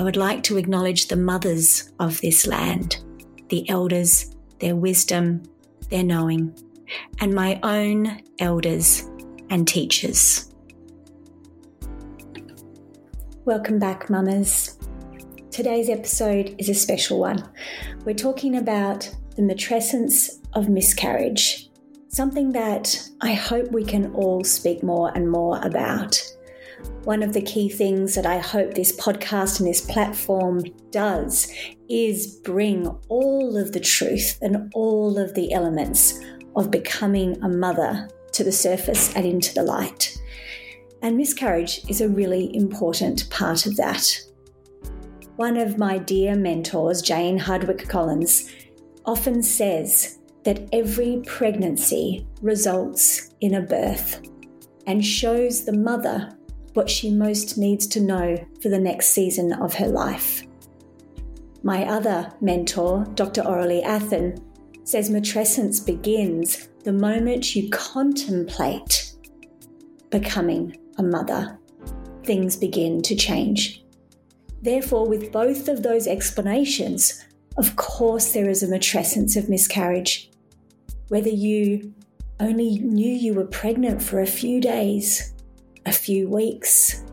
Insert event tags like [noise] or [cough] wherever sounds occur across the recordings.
I would like to acknowledge the mothers of this land, the elders, their wisdom, their knowing, and my own elders and teachers. Welcome back, mamas. Today's episode is a special one. We're talking about the matrescence of miscarriage, something that I hope we can all speak more and more about. One of the key things that I hope this podcast and this platform does is bring all of the truth and all of the elements of becoming a mother to the surface and into the light. And miscarriage is a really important part of that. One of my dear mentors, Jane Hardwicke Collins, often says that every pregnancy results in a birth and shows the mother what she most needs to know for the next season of her life. My other mentor, Dr. Aurelie Athan, says matrescence begins the moment you contemplate becoming a mother. Things begin to change. Therefore, with both of those explanations, of course, there is a matrescence of miscarriage. Whether you only knew you were pregnant for a few days, a few weeks,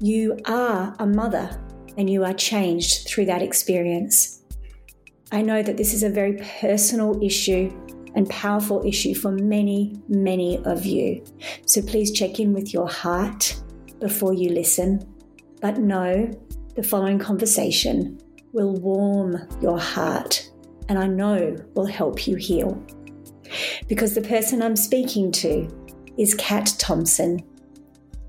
you are a mother and you are changed through that experience. I know that this is a very personal issue and powerful issue for many, many of you. So please check in with your heart before you listen but know the following conversation will warm your heart and I know will help you heal. Because the person I'm speaking to is Kat Thompson.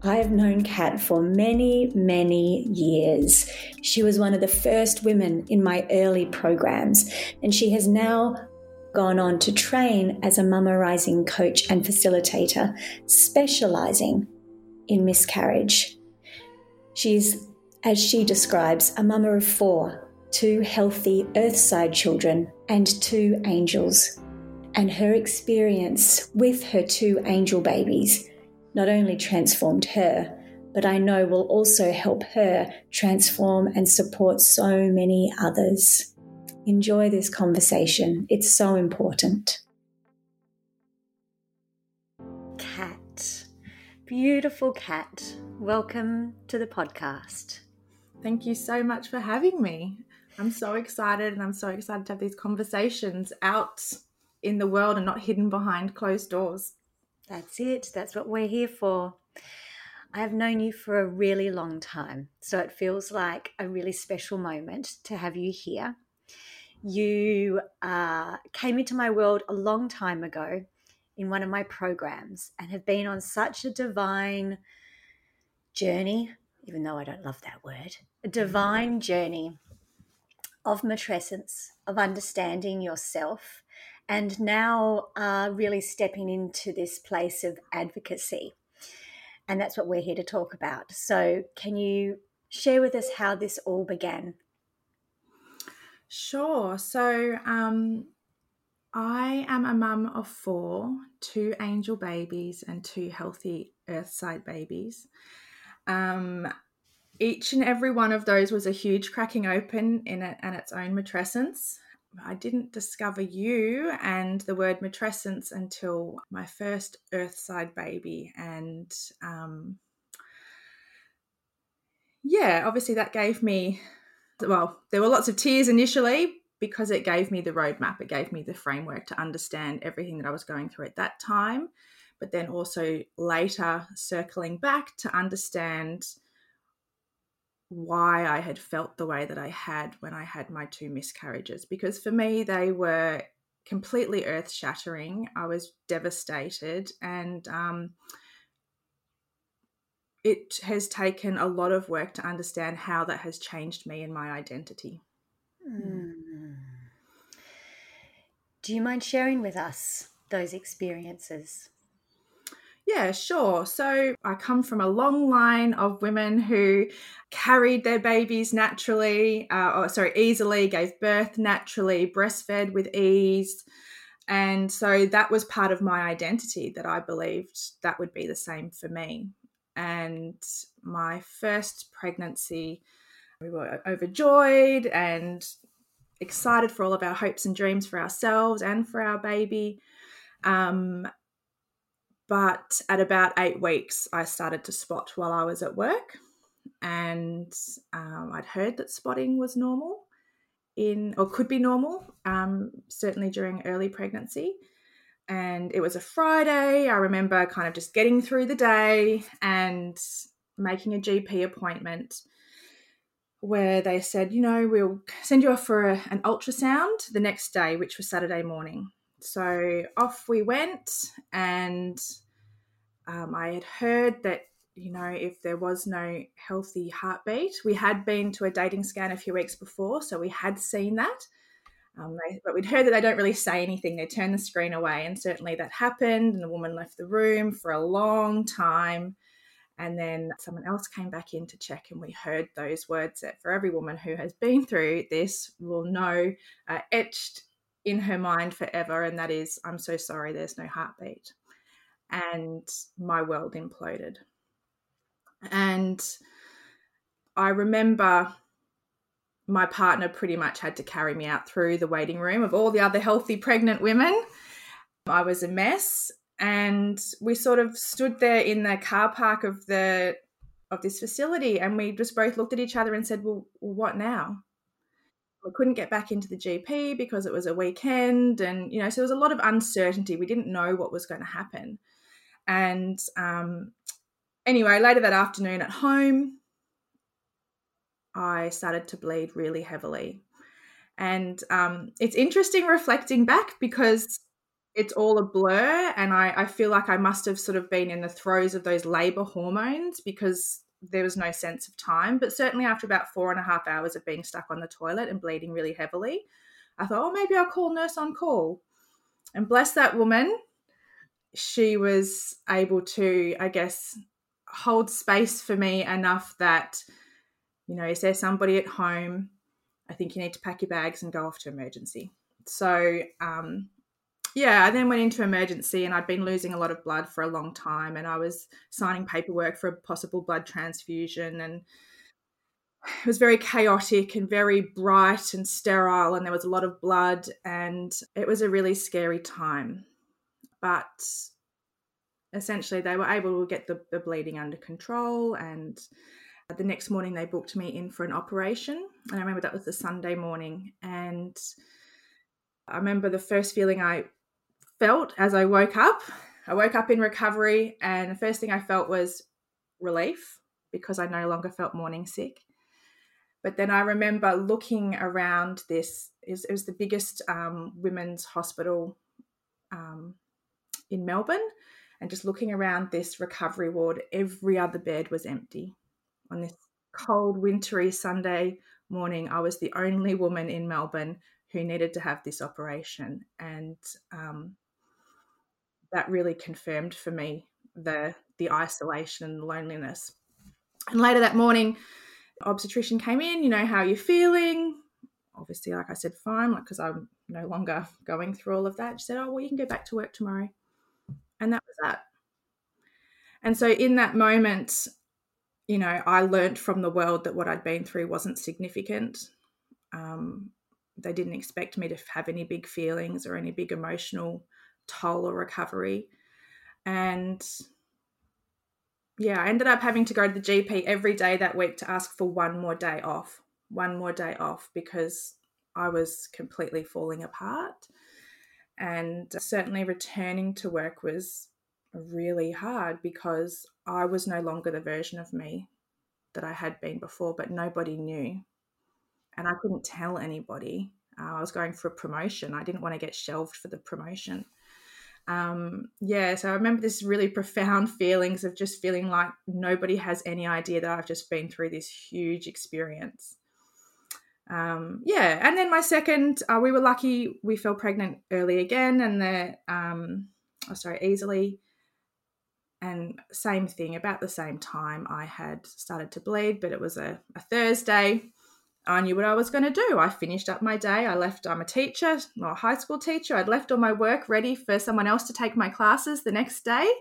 I have known Kat for many, many years. She was one of the first women in my early programs, and she has now gone on to train as a mama rising coach and facilitator, specializing in miscarriage. She's, as she describes, a mama of four, two healthy earthside children, and two angels. And her experience with her two angel babies not only transformed her, but I know will also help her transform and support so many others. Enjoy this conversation, it's so important. Kat, beautiful Kat. Welcome to the podcast. Thank you so much for having me. I'm so excited and I'm so excited to have these conversations out in the world and not hidden behind closed doors. That's it. That's what we're here for. I have known you for a really long time, so it feels like a really special moment to have you here. You uh, came into my world a long time ago in one of my programs and have been on such a divine journey, even though I don't love that word, a divine journey of matrescence, of understanding yourself, and now uh, really stepping into this place of advocacy. And that's what we're here to talk about. So, can you share with us how this all began? Sure. So, um, I am a mum of four, two angel babies and two healthy earthside babies. Um, each and every one of those was a huge cracking open in it and its own matrescence. I didn't discover you and the word matrescence until my first earthside baby, and um, yeah, obviously that gave me, well, there were lots of tears initially because it gave me the roadmap. It gave me the framework to understand everything that I was going through at that time. But then also later circling back to understand why I had felt the way that I had when I had my two miscarriages. Because for me, they were completely earth shattering. I was devastated. And, um, it has taken a lot of work to understand how that has changed me and my identity. Mm. Do you mind sharing with us those experiences? Yeah, sure. So I come from a long line of women who carried their babies naturally, uh, or sorry, easily, gave birth naturally, breastfed with ease. And so that was part of my identity that I believed that would be the same for me. And my first pregnancy, we were overjoyed and excited for all of our hopes and dreams for ourselves and for our baby. Um, but at about eight weeks, I started to spot while I was at work, and um, I'd heard that spotting was normal in or could be normal, um, certainly during early pregnancy. And it was a Friday. I remember kind of just getting through the day and making a GP appointment where they said, you know, we'll send you off for a, an ultrasound the next day, which was Saturday morning. So off we went, and um, I had heard that, you know, if there was no healthy heartbeat, we had been to a dating scan a few weeks before, so we had seen that. Um, they, but we'd heard that they don't really say anything. They turn the screen away, and certainly that happened. And the woman left the room for a long time. And then someone else came back in to check, and we heard those words that for every woman who has been through this will know uh, etched in her mind forever. And that is, I'm so sorry, there's no heartbeat. And my world imploded. And I remember my partner pretty much had to carry me out through the waiting room of all the other healthy pregnant women. I was a mess and we sort of stood there in the car park of the of this facility and we just both looked at each other and said well, what now we couldn't get back into the gp because it was a weekend and you know so there was a lot of uncertainty we didn't know what was going to happen and um, anyway later that afternoon at home i started to bleed really heavily. And um, it's interesting reflecting back because it's all a blur and I, I feel like i must have sort of been in the throes of those labor hormones because there was no sense of time. But certainly after about four and a half hours of being stuck on the toilet and bleeding really heavily i thought oh maybe i'll call nurse on call. And bless that woman she was able to i guess hold space for me enough that you know is there somebody at home i think you need to pack your bags and go off to emergency so um, yeah, I then went into emergency and I'd been losing a lot of blood for a long time and I was signing paperwork for a possible blood transfusion and it was very chaotic and very bright and sterile and there was a lot of blood and it was a really scary time. But essentially they were able to get the, the bleeding under control and the next morning they booked me in for an operation and I remember that was the Sunday morning and I remember the first feeling I felt as I woke up. I woke up in recovery, and the first thing I felt was relief because I no longer felt morning sick. But then I remember looking around this, it was the biggest um, women's hospital um, in Melbourne, and just looking around this recovery ward, every other bed was empty. On this cold, wintry Sunday morning, I was the only woman in Melbourne who needed to have this operation. And um, that really confirmed for me the the isolation and the loneliness. And later that morning, obstetrician came in. You know, how are you feeling? Obviously, like I said, fine, like because I'm no longer going through all of that. She said, "Oh, well, you can go back to work tomorrow," and that was that. And so, in that moment, you know, I learned from the world that what I'd been through wasn't significant. Um, they didn't expect me to have any big feelings or any big emotional toll or recovery. And yeah, I ended up having to go to the GP every day that week to ask for one more day off, one more day off because I was completely falling apart. And certainly returning to work was really hard because I was no longer the version of me that I had been before, but nobody knew. And I couldn't tell anybody. Uh, I was going for a promotion. I didn't want to get shelved for the promotion. Um, yeah, so I remember this really profound [laughs] feelings of just feeling like nobody has any idea that I've just been through this huge experience. Um, yeah, and then my second, uh, we were lucky we fell pregnant early again, and the um, oh sorry, easily. And same thing about the same time i had started to bleed but it was a, a thursday. I knew what i was going to do. I finished up my day. I left i'm a teacher not a high school teacher. I'd left all my work ready for someone else to take my classes the next day.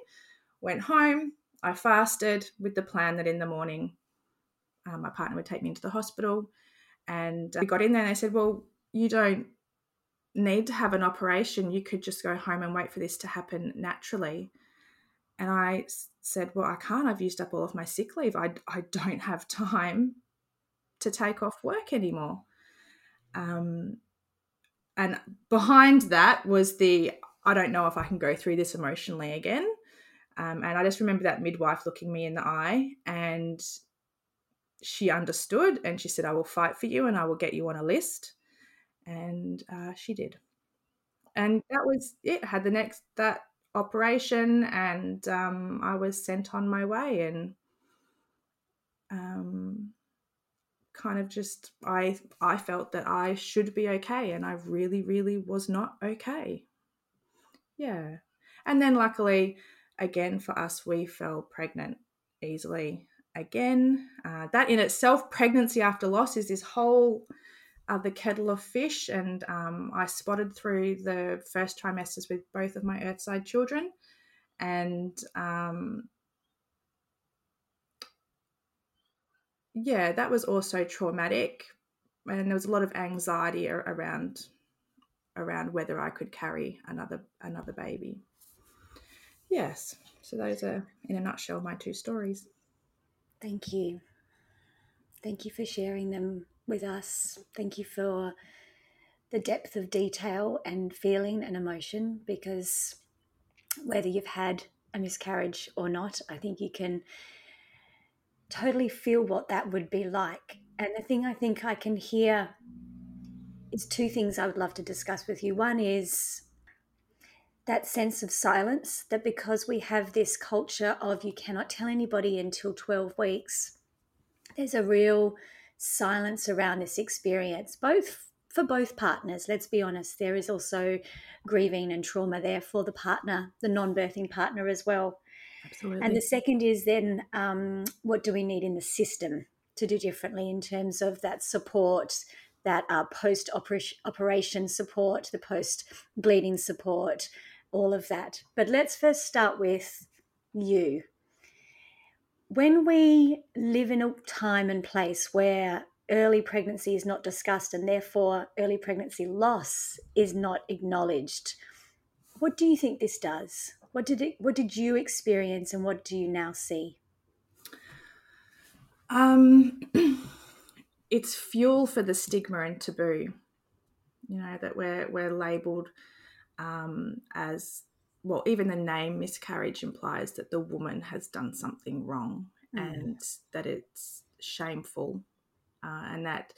Went home. I fasted with the plan that in the morning um, my partner would take me into the hospital and uh, we got in there and they said well you don't need to have an operation you could just go home and wait for this to happen naturally and I said, Well, I can't. I've used up all of my sick leave. I, I don't [laughs] have time to take off work anymore. Um, and behind that was the I don't know if I can go through this emotionally again. Um, and I just remember that midwife looking me in the eye and she understood and she said, I will fight for you and I will get you on a list. And uh, she did. And that was it. I had the next, that operation and um, I was sent on my way and um, kind of just I I felt that I should be okay and I really really was not okay. Yeah. And then luckily again for us we fell pregnant easily again. Uh, that in itself pregnancy after loss is this whole other kettle of fish, and um, I spotted through the first trimesters with both of my Earthside children, and um, yeah, that was also traumatic, and there was a lot of anxiety around around whether I could carry another another baby. Yes, so those are in a nutshell my two stories. Thank you. Thank you for sharing them with us. Thank you for the depth of detail and feeling and emotion because whether you've had a miscarriage or not, I think you can totally feel what that would be like. And the thing I think I can hear is two things I would love to discuss with you. One is that sense of silence, that because we have this culture of you cannot tell anybody until 12 weeks, there's a real silence around this experience, both for both partners. Let's be honest, there is also grieving and trauma there for the partner, the non birthing partner as well. Absolutely. And the second is then um, what do we need in the system to do differently in terms of that support, that uh, post operation support, the post bleeding support, all of that. But let's first start with you when we live in a time and place where early pregnancy is not discussed and therefore early pregnancy loss is not acknowledged, what do you think this does? What did it, what did you experience and what do you now see? Um, [clears throat] it's fuel for the stigma and taboo. You know that we're we're labelled um, as well, even the name miscarriage implies that the woman has done something wrong mm. and that it's shameful, uh, and that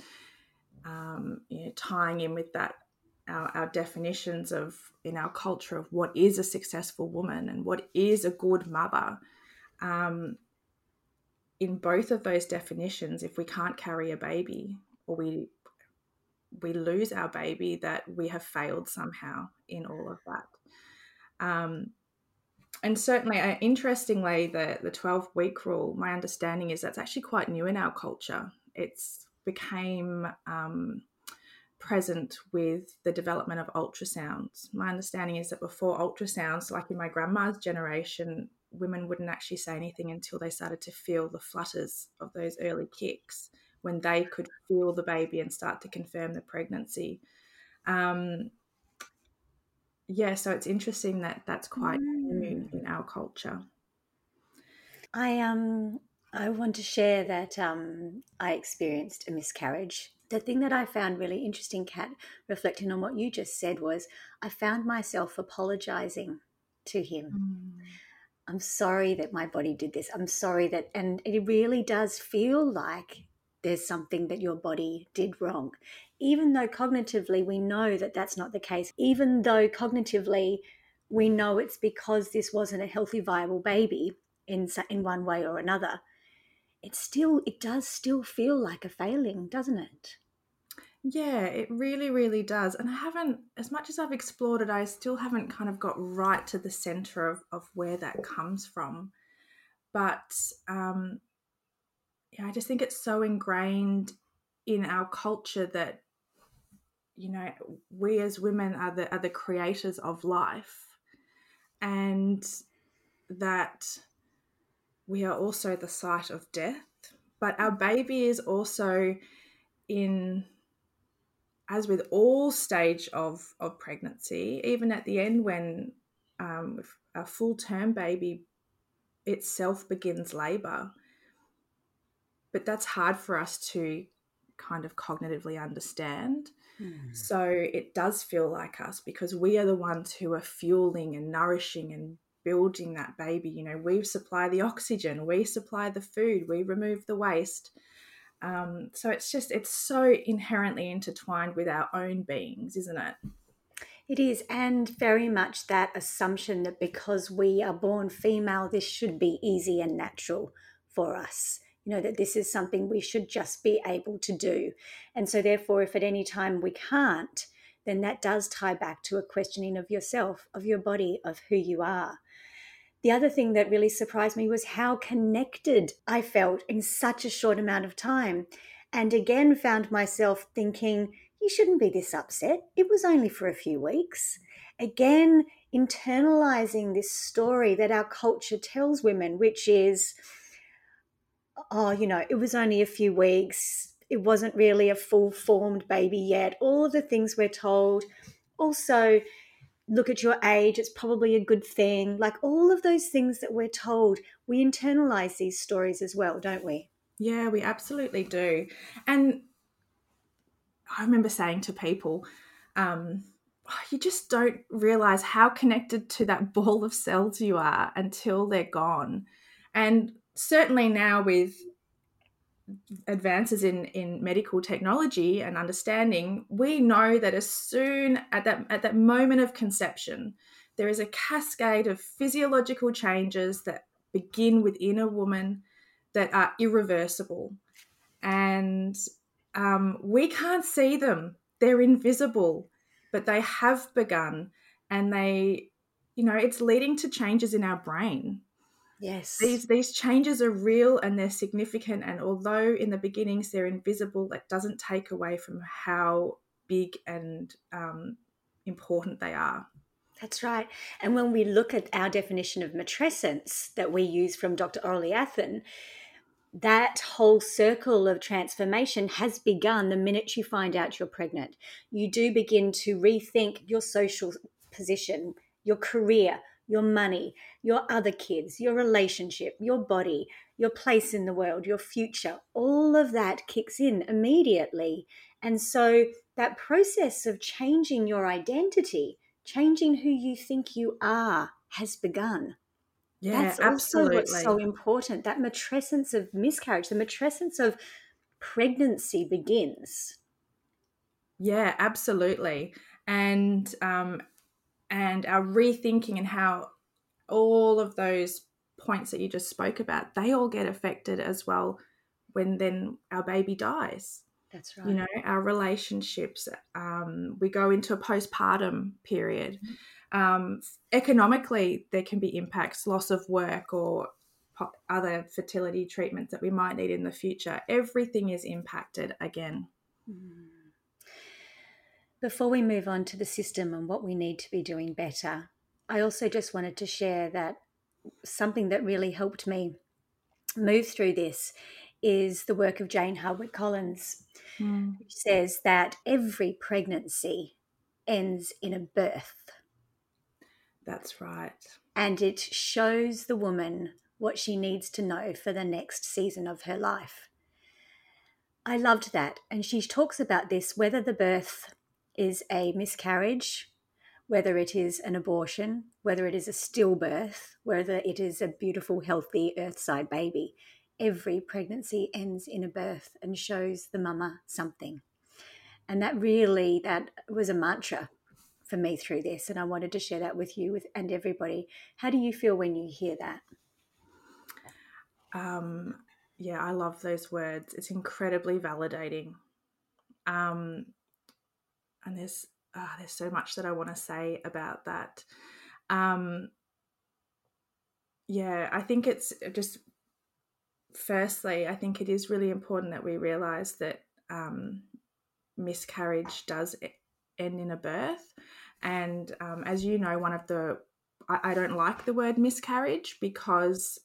um, you know, tying in with that our, our, definitions of in our culture of what is a successful woman and what is a good mother. Um, in both of those definitions, if we can't carry a baby or we we lose our baby, that we have failed somehow in all of that. Um, and certainly, uh, interestingly, the the twelve week rule. My understanding is that's actually quite new in our culture. It's became um, present with the development of ultrasounds. My understanding is that before ultrasounds, like in my grandma's generation, women wouldn't actually say anything until they started to feel the flutters of those early kicks when they could feel the baby and start to confirm the pregnancy. Um, yeah, so it's interesting that that's quite mm. new in our culture. I um I want to share that um, I experienced a miscarriage. The thing that I found really interesting, Kat, reflecting on what you just said, was I found myself apologizing to him. Mm. I'm sorry that my body did this. I'm sorry that, and it really does feel like there's something that your body did wrong. Even though cognitively we know that that's not the case, even though cognitively we know it's because this wasn't a healthy, viable baby in, in one way or another, it still, it does still feel like a failing, doesn't it? Yeah, it really, really does. And I haven't, as much as I've explored it, I still haven't kind of got right to the center of, of where that comes from. But um, yeah, I just think it's so ingrained in our culture that you know we as women are the are the creators of life and that we are also the site of death. But our baby is also in as with all stage of of pregnancy even at the end when um, a full term baby itself begins labor but that's hard for us to kind of cognitively understand. Mm. So it does feel like us because we are the ones who are fueling and nourishing and building that baby. You know, we supply the oxygen, we supply the food, we remove the waste. Um, so it's just, it's so inherently intertwined with our own beings, isn't it? It is, and very much that assumption that because we are born female, this should be easy and natural for us you know that this is something we should just be able to do. And so therefore if at any time we can't then that does tie back to a questioning of yourself of your body of who you are. The other thing that really surprised me was how connected i felt in such a short amount of time and again found myself thinking you shouldn't be this upset. It was only for a few weeks. Again internalizing this story that our culture tells women which is oh, you know, it was only a few weeks. It wasn't really a full formed baby yet. All of the things we're told. Also, look at your age, it's probably a good thing. Like all of those things that we're told, we internalize these stories as well, don't we? Yeah, we absolutely do. And I remember saying to people, um, oh, you just don't realize how connected to that [laughs] ball of cells you are until they're gone. And certainly now with advances in in medical technology and understanding we know that as soon at that at that moment of conception there is a cascade of physiological changes that begin within a woman that are irreversible. And um, we can't see them. They're invisible but they have begun and they you know it's leading to changes in our brain Yes. These these changes are real and they're significant and although in the beginnings they're invisible, that doesn't take away from how big and um, important they are. That's right. And when we look at our definition of matrescence that we use from Dr. Aurelie Athan, that whole circle of transformation has begun the minute you find out you're pregnant. You do begin to rethink your social position, your career, your money, your other kids, your relationship, your body, your place in the world, your future, all of that kicks in immediately. And so that process of changing your identity, changing who you think you are, has begun. Yeah, That's absolutely. what's so important. That matrescence of miscarriage, the matrescence of pregnancy begins. Yeah, absolutely. And um, and our rethinking and how all of those points that you just spoke about, they all get affected as well when then our baby dies. That's right. You know, our relationships, um, we go into a postpartum period. Mm-hmm. Um, economically, there can be impacts, loss of work, or other fertility treatments that we might need in the future. Everything is impacted again. Mm. Before we move on to the system and what we need to be doing better, I also just wanted to share that something that really helped me move through this is the work of Jane Hardwicke Collins, mm. which says that every pregnancy ends in a birth. That's right. And it shows the woman what she needs to know for the next season of her life. I loved that. And she talks about this whether the birth is a miscarriage, whether it is an abortion, whether it is a stillbirth, whether it is a beautiful, healthy earthside baby. Every pregnancy ends in a birth and shows the mama something. And that really, that was a mantra for me through this. And I wanted to share that with you with, and everybody. How do you feel when you hear that? Um, yeah, I love those words. It's incredibly validating. Um, and there's uh, there's so much that I want to say about that. Um, yeah, I think it's just firstly, I think it is really important that we realize that um, miscarriage does end in a birth. And um, as you know, one of the I, I don't like the word miscarriage because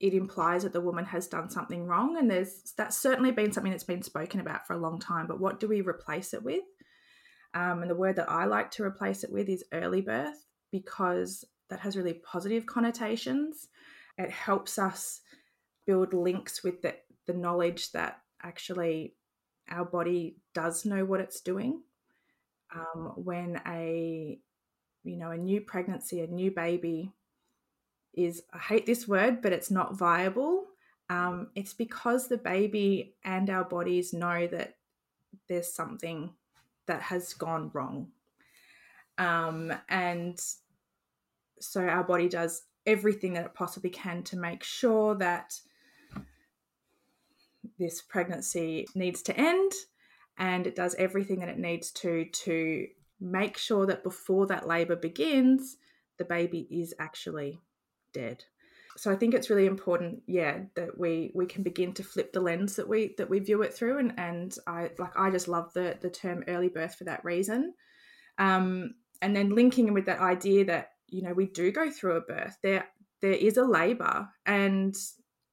it implies that the woman has done something wrong and there's that's certainly been something that's been spoken about for a long time but what do we replace it with um, and the word that i like to replace it with is early birth because that has really positive connotations it helps us build links with the, the knowledge that actually our body does know what it's doing um, when a you know a new pregnancy a new baby is I hate this word, but it's not viable. Um, it's because the baby and our bodies know that there's something that has gone wrong. Um, and so our body does everything that it possibly can to make sure that this pregnancy needs to end and it does everything that it needs to to make sure that before that labor begins the baby is actually dead so i think it's really important yeah that we we can begin to flip the lens that we that we view it through and and i like i just love the the term early birth for that reason. Um and then linking with that idea that you know we do go through a birth there there is a labor and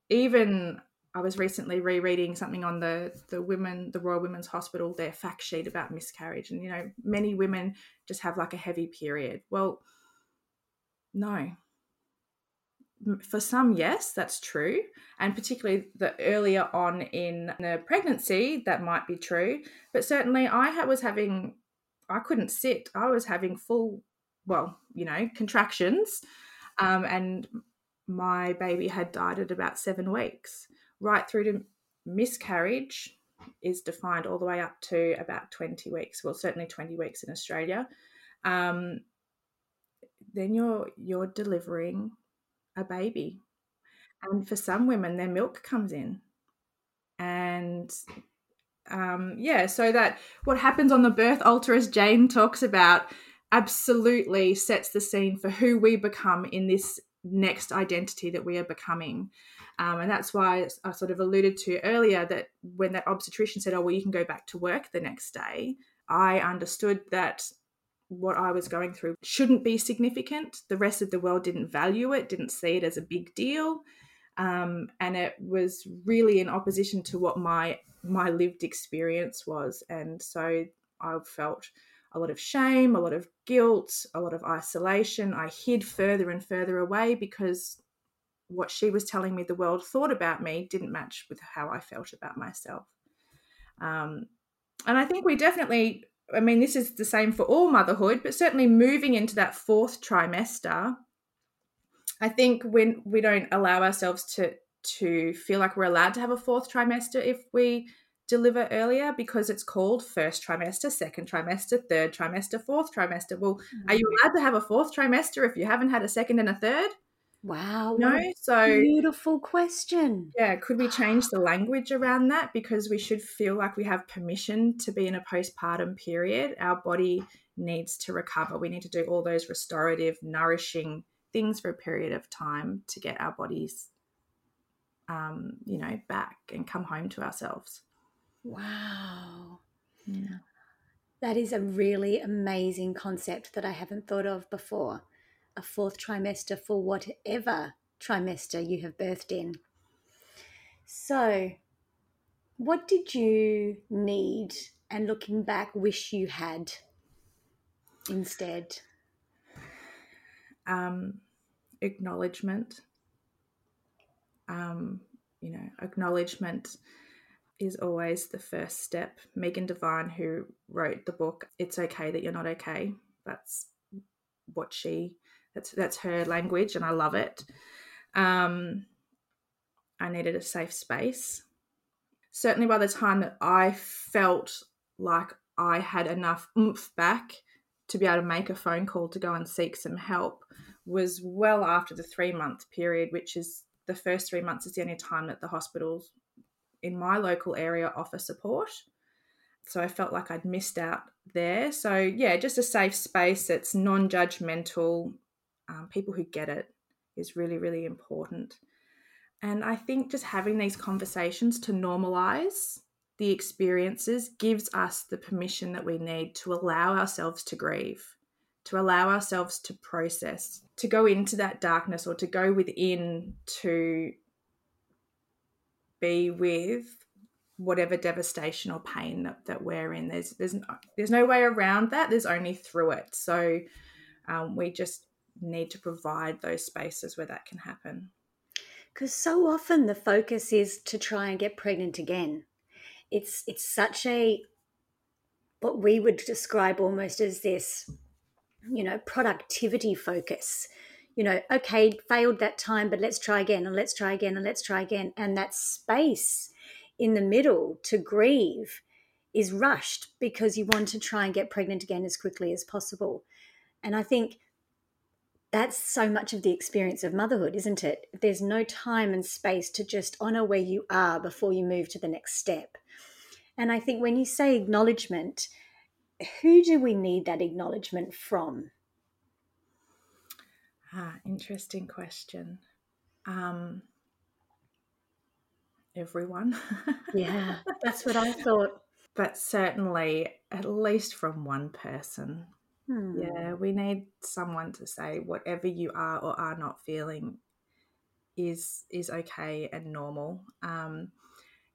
even I was recently rereading something on the the women, the Royal Women's Hospital, their fact sheet about miscarriage, and you know, many women just have like a heavy period. Well, no, for some, yes, that's true. And particularly the earlier on in the pregnancy, that might be true. But certainly, I was having, I couldn't sit. I was having full, well, you know, contractions. Um, and my baby had died at about seven weeks, right through to miscarriage is defined all the way up to about 20 weeks well certainly 20 weeks in australia um, then you're you're delivering a baby. And for some women, their milk comes in. And um, yeah, so that what happens on the birth altar, as Jane talks about, absolutely sets the scene for who we become in this next identity that we are becoming. Um, and that's why I sort of alluded to earlier that when that obstetrician said, Oh, well, you can go back to work the next day, I understood that what I was going through shouldn't be significant. The rest of the world didn't value it, didn't see it as a big deal. Um, and it was really in opposition to what my my lived experience was. And so I felt a lot of shame, a lot of guilt, a lot of isolation. I hid further and further away because what she was telling me the world thought about me didn't match with how I felt about myself. Um, and I think we definitely I mean, this is the same for all motherhood, but certainly moving into that fourth trimester, I think when we don't allow ourselves to to feel like we're allowed to have a fourth trimester if we deliver earlier because it's called first trimester, second trimester, third trimester, fourth trimester. Well, mm-hmm. are you allowed to have a fourth trimester if you haven't had a second and a third? Wow. No, so beautiful question. Yeah, could we change the [gasps] language around that because we should feel like we have permission to be in a postpartum period? Our body needs to recover. We need to do all those restorative, nourishing things for a period of time to get our bodies um, you know, back and come home to ourselves. Wow. Yeah. That is a really amazing concept that I haven't thought of before a fourth trimester for whatever trimester you have birthed in. So, what did you need and looking back wish you had instead? Um, acknowledgement. Um, you know, acknowledgement is always the first step. Megan Devine, who wrote the book "It's Okay That You're Not Okay," that's what she that's that's her language, and I love it. Um, I needed a safe space. Certainly, by the time that I felt like I had enough oomph back to be able to make a phone call to go and seek some help, was well after the three month period, which is the first three months is the only time that the hospitals in my local area offer support. So I felt like I'd missed out there. So, yeah, just a safe space that's non judgmental, um, people who get it is really, really important. And I think just having these conversations to normalize the experiences gives us the permission that we need to allow ourselves to grieve, to allow ourselves to process, to go into that darkness or to go within to be with whatever devastation or pain that, that we're in. There's there's there's no way around that. There's only through it. So um, we just need to provide those spaces where that can happen. Because so often the focus is to try and get pregnant again. It's it's such a what we would describe almost as this, you know, productivity focus. You know, okay, failed that time, but let's try again and let's try again and let's try again. And that space in the middle to grieve is rushed because you want to try and get pregnant again as quickly as possible. And I think that's so much of the experience of motherhood, isn't it? There's no time and space to just honor where you are before you move to the next step. And I think when you say acknowledgement, who do we need that acknowledgement from? Ah, interesting question. Um, everyone. [laughs] yeah, that's what I thought. But certainly, at least from one person. Hmm. Yeah, we need someone to say whatever you are or are not feeling is is okay and normal. Um,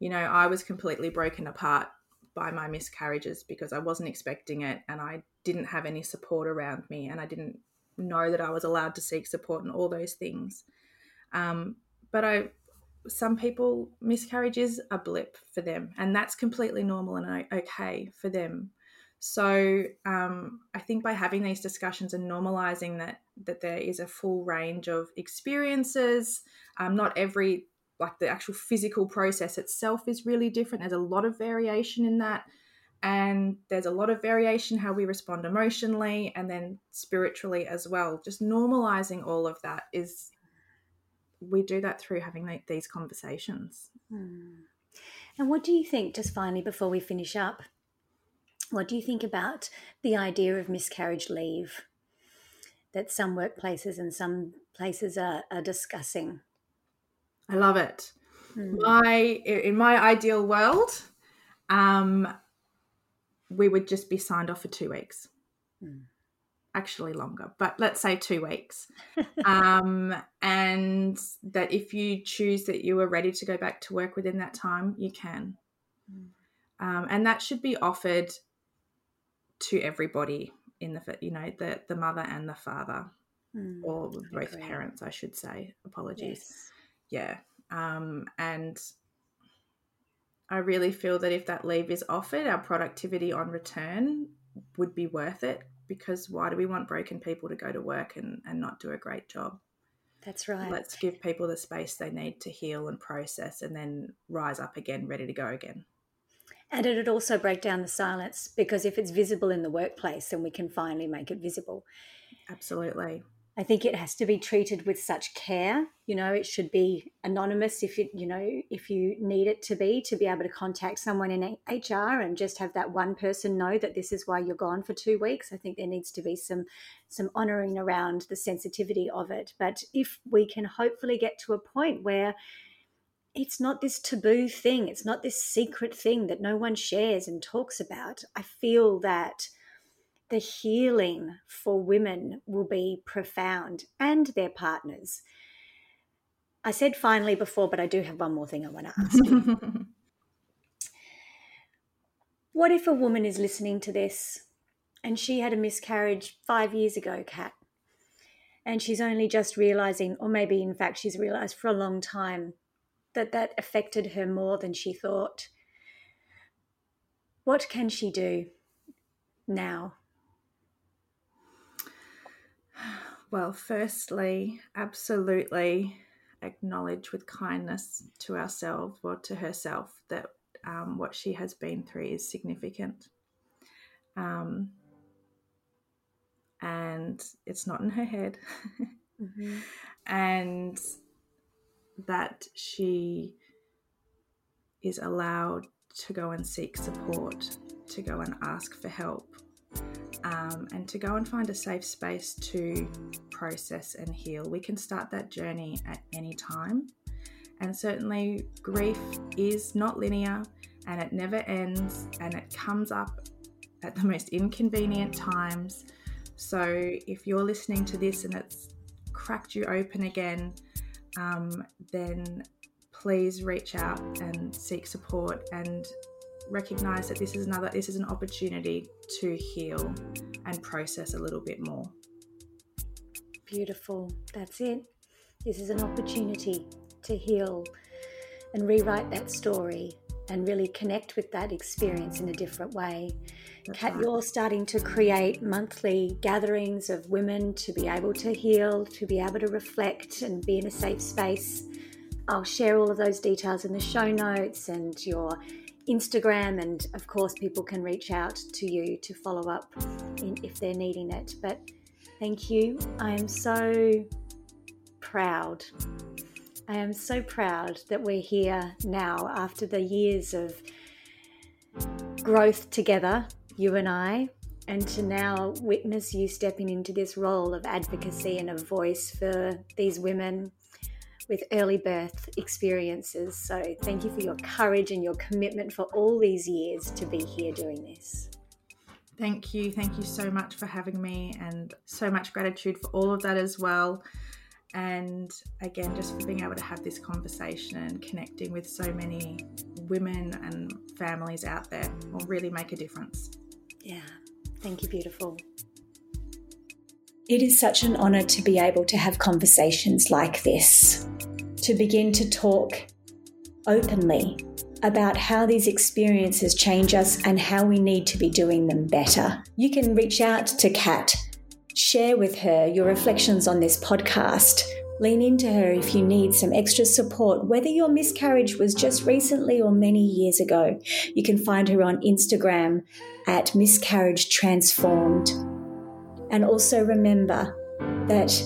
you know, I was completely broken apart by my miscarriages because I wasn't expecting it and I didn't have any support around me and I didn't know that I was allowed to seek support and all those things. Um, but I, some people miscarriage is a blip for them and that's completely normal and okay for them. So um, I think by having these discussions and normalizing that that there is a full range of experiences, um, not every like the actual physical process itself is really different. There's a lot of variation in that, and there's a lot of variation how we respond emotionally and then spiritually as well. Just normalizing all of that is we do that through having these conversations. Hmm. And what do you think, just finally, before we finish up, what do you think about the idea of miscarriage leave that some workplaces and some places are, are discussing? I love it. Mm. My in my ideal world, um, we would just be signed off for two weeks. Mm. Actually, longer, but let's say two weeks. [laughs] um, and that if you choose that you are ready to go back to work within that time, you can. Mm. Um, and that should be offered to everybody in the you know the the mother and the father mm, or both parents i should say. Apologies. Yes. yeah um and i really feel that if that leave is offered our productivity on return would be worth it because why do we want broken people to go to work and, and not do a great job? That's right. Let's give people the space they need to heal and process and then rise up again ready to go again and it'd also break down the silence because if it's visible in the workplace, then we can finally make it visible. Absolutely. I think it has to be treated with such care. You know, it should be anonymous if it, you know, if you need it to be, to be able to contact someone in HR and just have that one person know that this is why you're gone for two weeks. I think there needs to be some some honouring around the sensitivity of it. But if we can hopefully get to a point where it's not this taboo thing. It's not this secret thing that no one shares and talks about. I feel that the healing for women will be profound and their partners. I said finally before, but I do have one more thing I want to ask you. [laughs] what if a woman is listening to this and she had a miscarriage five years ago, Kat, and she's only just realizing, or maybe in fact she's realized for a long time, that that affected her more than she thought. What can she do now? Well, firstly, absolutely acknowledge with kindness to ourselves or to herself that um, what she has been through is significant. Um, and it's not in her head. [laughs] mm-hmm. And that she is allowed to go and seek support, to go and ask for help, um, and to go and find a safe space to process and heal. We can start that journey at any time. And certainly, grief is not linear and it never ends and it comes up at the most inconvenient times. So, if you're listening to this and it's cracked you open again, um, then please reach out and seek support and recognize that this is another this is an opportunity to heal and process a little bit more. Beautiful. That's it. This is an opportunity to heal and rewrite that story and really connect with that experience in a different way. That's Kat, right. you're starting to create monthly gatherings of women to be able to heal, to be able to reflect and be in a safe space. I'll share all of those details in the show notes and your Instagram, and of course, people can reach out to you to follow up in, if they're needing it. But thank you. I am so proud. I am so proud that we're here now after the years of growth together, you and I, and to now witness you stepping into this role of advocacy and a voice for these women with early birth experiences. So, thank you for your courage and your commitment for all these years to be here doing this. Thank you. Thank you so much for having me, and so much gratitude for all of that as well. And again, just for being able to have this conversation and connecting with so many women and families out there will really make a difference. Yeah. Thank you, beautiful. It is such an honour to be able to have conversations like this, to begin to talk openly about how these experiences change us and how we need to be doing them better. You can reach out to Kat, share with her your reflections on this podcast. Lean into her if you need some extra support, whether your miscarriage was just recently or many years ago. You can find her on Instagram at Miscarriage Transformed. And also remember that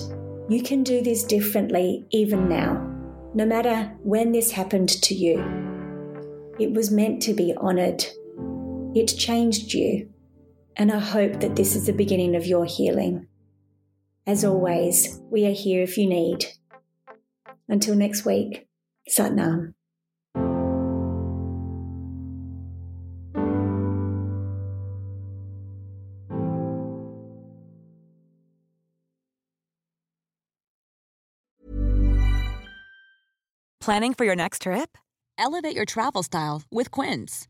you can do this differently even now, no matter when this happened to you. It was meant to be honoured. It changed you. And I hope that this is the beginning of your healing. As always, we are here if you need. Until next week, Satnam. Planning for your next trip? Elevate your travel style with Quince.